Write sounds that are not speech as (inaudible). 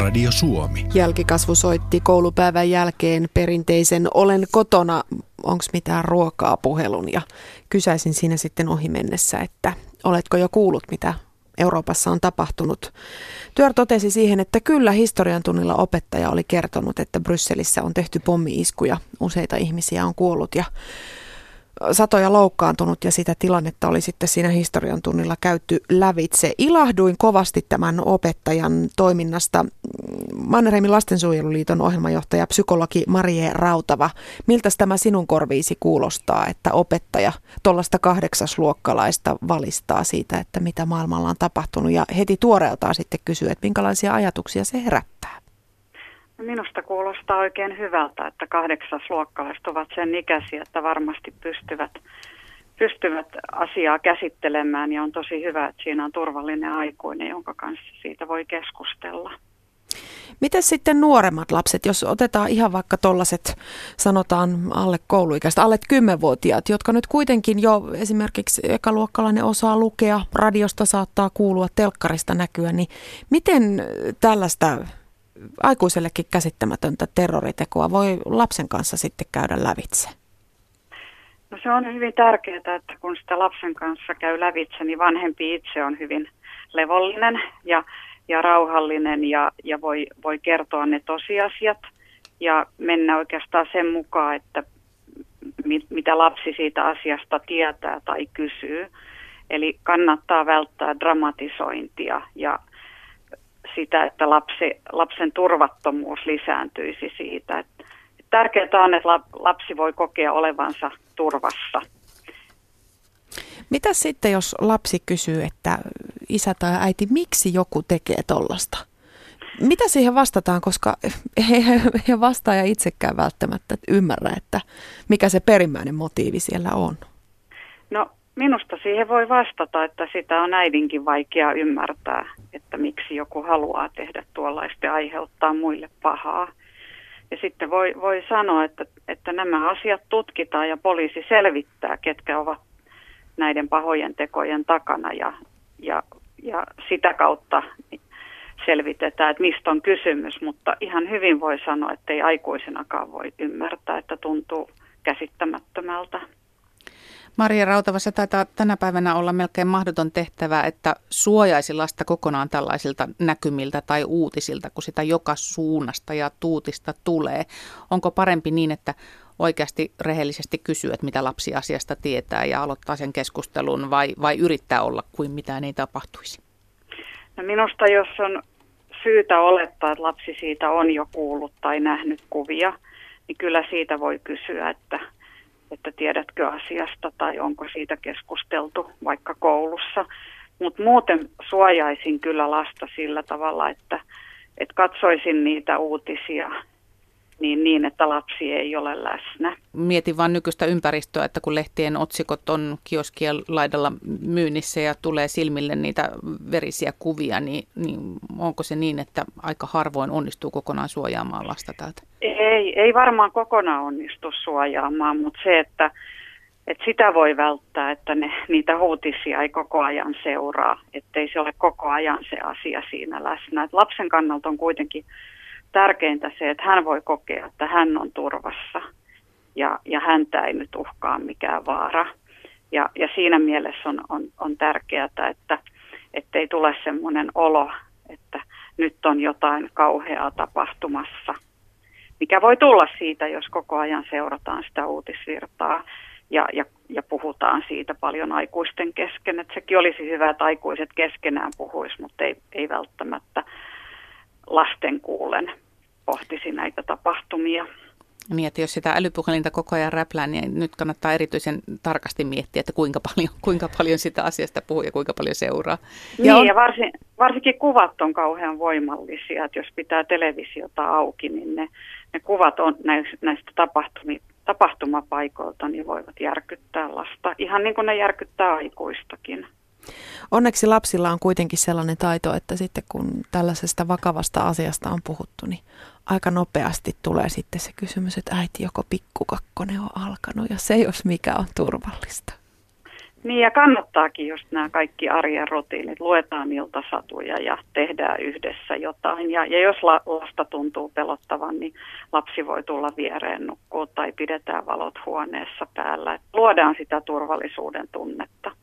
Radio Suomi. Jälkikasvu soitti koulupäivän jälkeen perinteisen olen kotona, onko mitään ruokaa puhelun ja kysäisin siinä sitten ohi mennessä, että oletko jo kuullut mitä Euroopassa on tapahtunut. Työr totesi siihen, että kyllä historian tunnilla opettaja oli kertonut, että Brysselissä on tehty pommiiskuja, useita ihmisiä on kuollut ja satoja loukkaantunut ja sitä tilannetta oli sitten siinä historian tunnilla käyty lävitse. Ilahduin kovasti tämän opettajan toiminnasta. Mannerheimin lastensuojeluliiton ohjelmajohtaja, psykologi Marie Rautava. Miltä tämä sinun korviisi kuulostaa, että opettaja tuollaista kahdeksasluokkalaista valistaa siitä, että mitä maailmalla on tapahtunut ja heti tuoreeltaan sitten kysyy, että minkälaisia ajatuksia se herättää? Minusta kuulostaa oikein hyvältä, että kahdeksasluokkalaiset ovat sen ikäisiä, että varmasti pystyvät, pystyvät asiaa käsittelemään ja on tosi hyvä, että siinä on turvallinen aikuinen, jonka kanssa siitä voi keskustella. Miten sitten nuoremmat lapset, jos otetaan ihan vaikka tuollaiset, sanotaan alle kouluikäiset, alle kymmenvuotiaat, jotka nyt kuitenkin jo esimerkiksi ekaluokkalainen osaa lukea, radiosta saattaa kuulua, telkkarista näkyä, niin miten tällaista aikuisellekin käsittämätöntä terroritekoa voi lapsen kanssa sitten käydä lävitse? No se on hyvin tärkeää, että kun sitä lapsen kanssa käy lävitse, niin vanhempi itse on hyvin levollinen ja, ja rauhallinen ja, ja voi, voi kertoa ne tosiasiat ja mennä oikeastaan sen mukaan, että mit, mitä lapsi siitä asiasta tietää tai kysyy. Eli kannattaa välttää dramatisointia ja sitä, että lapsi, lapsen turvattomuus lisääntyisi siitä. Että tärkeää on, että lapsi voi kokea olevansa turvassa. Mitä sitten, jos lapsi kysyy, että isä tai äiti, miksi joku tekee tollasta? Mitä siihen vastataan, koska (laughs) he, he vastaaja itsekään välttämättä ymmärrä, että mikä se perimmäinen motiivi siellä on? No Minusta siihen voi vastata, että sitä on äidinkin vaikea ymmärtää, että miksi joku haluaa tehdä tuollaista ja aiheuttaa muille pahaa. Ja sitten voi, voi sanoa, että, että nämä asiat tutkitaan ja poliisi selvittää, ketkä ovat näiden pahojen tekojen takana ja, ja, ja sitä kautta selvitetään, että mistä on kysymys, mutta ihan hyvin voi sanoa, että ei aikuisenakaan voi ymmärtää, että tuntuu käsittämättömältä. Maria Rautava, se taitaa tänä päivänä olla melkein mahdoton tehtävä, että suojaisi lasta kokonaan tällaisilta näkymiltä tai uutisilta, kun sitä joka suunnasta ja tuutista tulee. Onko parempi niin, että oikeasti rehellisesti kysyy, että mitä lapsi asiasta tietää ja aloittaa sen keskustelun vai, vai yrittää olla kuin mitään ei tapahtuisi? No minusta jos on syytä olettaa, että lapsi siitä on jo kuullut tai nähnyt kuvia, niin kyllä siitä voi kysyä, että – että tiedätkö asiasta tai onko siitä keskusteltu vaikka koulussa. Mutta muuten suojaisin kyllä lasta sillä tavalla, että, että katsoisin niitä uutisia niin, niin, että lapsi ei ole läsnä. Mietin vain nykyistä ympäristöä, että kun lehtien otsikot on kioskien laidalla myynnissä ja tulee silmille niitä verisiä kuvia, niin, niin onko se niin, että aika harvoin onnistuu kokonaan suojaamaan lasta tältä? Ei, ei varmaan kokonaan onnistu suojaamaan, mutta se, että, että sitä voi välttää, että ne, niitä uutisia ei koko ajan seuraa, ettei se ole koko ajan se asia siinä läsnä. Et lapsen kannalta on kuitenkin tärkeintä se, että hän voi kokea, että hän on turvassa ja, ja häntä ei nyt uhkaa mikään vaara. Ja, ja siinä mielessä on, on, on tärkeää, että ei tule semmoinen olo, että nyt on jotain kauheaa tapahtumassa, mikä voi tulla siitä, jos koko ajan seurataan sitä uutisvirtaa ja, ja, ja puhutaan siitä paljon aikuisten kesken. Että sekin olisi hyvä, että aikuiset keskenään puhuisi, mutta ei, ei välttämättä lasten kuulen pohtisi näitä tapahtumia. Niin, että jos sitä älypuhelinta koko ajan räplää, niin nyt kannattaa erityisen tarkasti miettiä, että kuinka paljon, (laughs) kuinka paljon sitä asiasta puhuu ja kuinka paljon seuraa. Ja niin, on... ja varsin, varsinkin kuvat on kauhean voimallisia, että jos pitää televisiota auki, niin ne, ne kuvat on näistä, näistä tapahtumapaikoilta, niin voivat järkyttää lasta, ihan niin kuin ne järkyttää aikuistakin. Onneksi lapsilla on kuitenkin sellainen taito, että sitten kun tällaisesta vakavasta asiasta on puhuttu, niin aika nopeasti tulee sitten se kysymys, että äiti, joko pikkukakkonen on alkanut ja se jos mikä on turvallista. Niin ja kannattaakin just nämä kaikki arjen rutiinit. Luetaan iltasatuja ja tehdään yhdessä jotain. Ja, ja jos la, lasta tuntuu pelottavan, niin lapsi voi tulla viereen nukkua tai pidetään valot huoneessa päällä. Et luodaan sitä turvallisuuden tunnetta.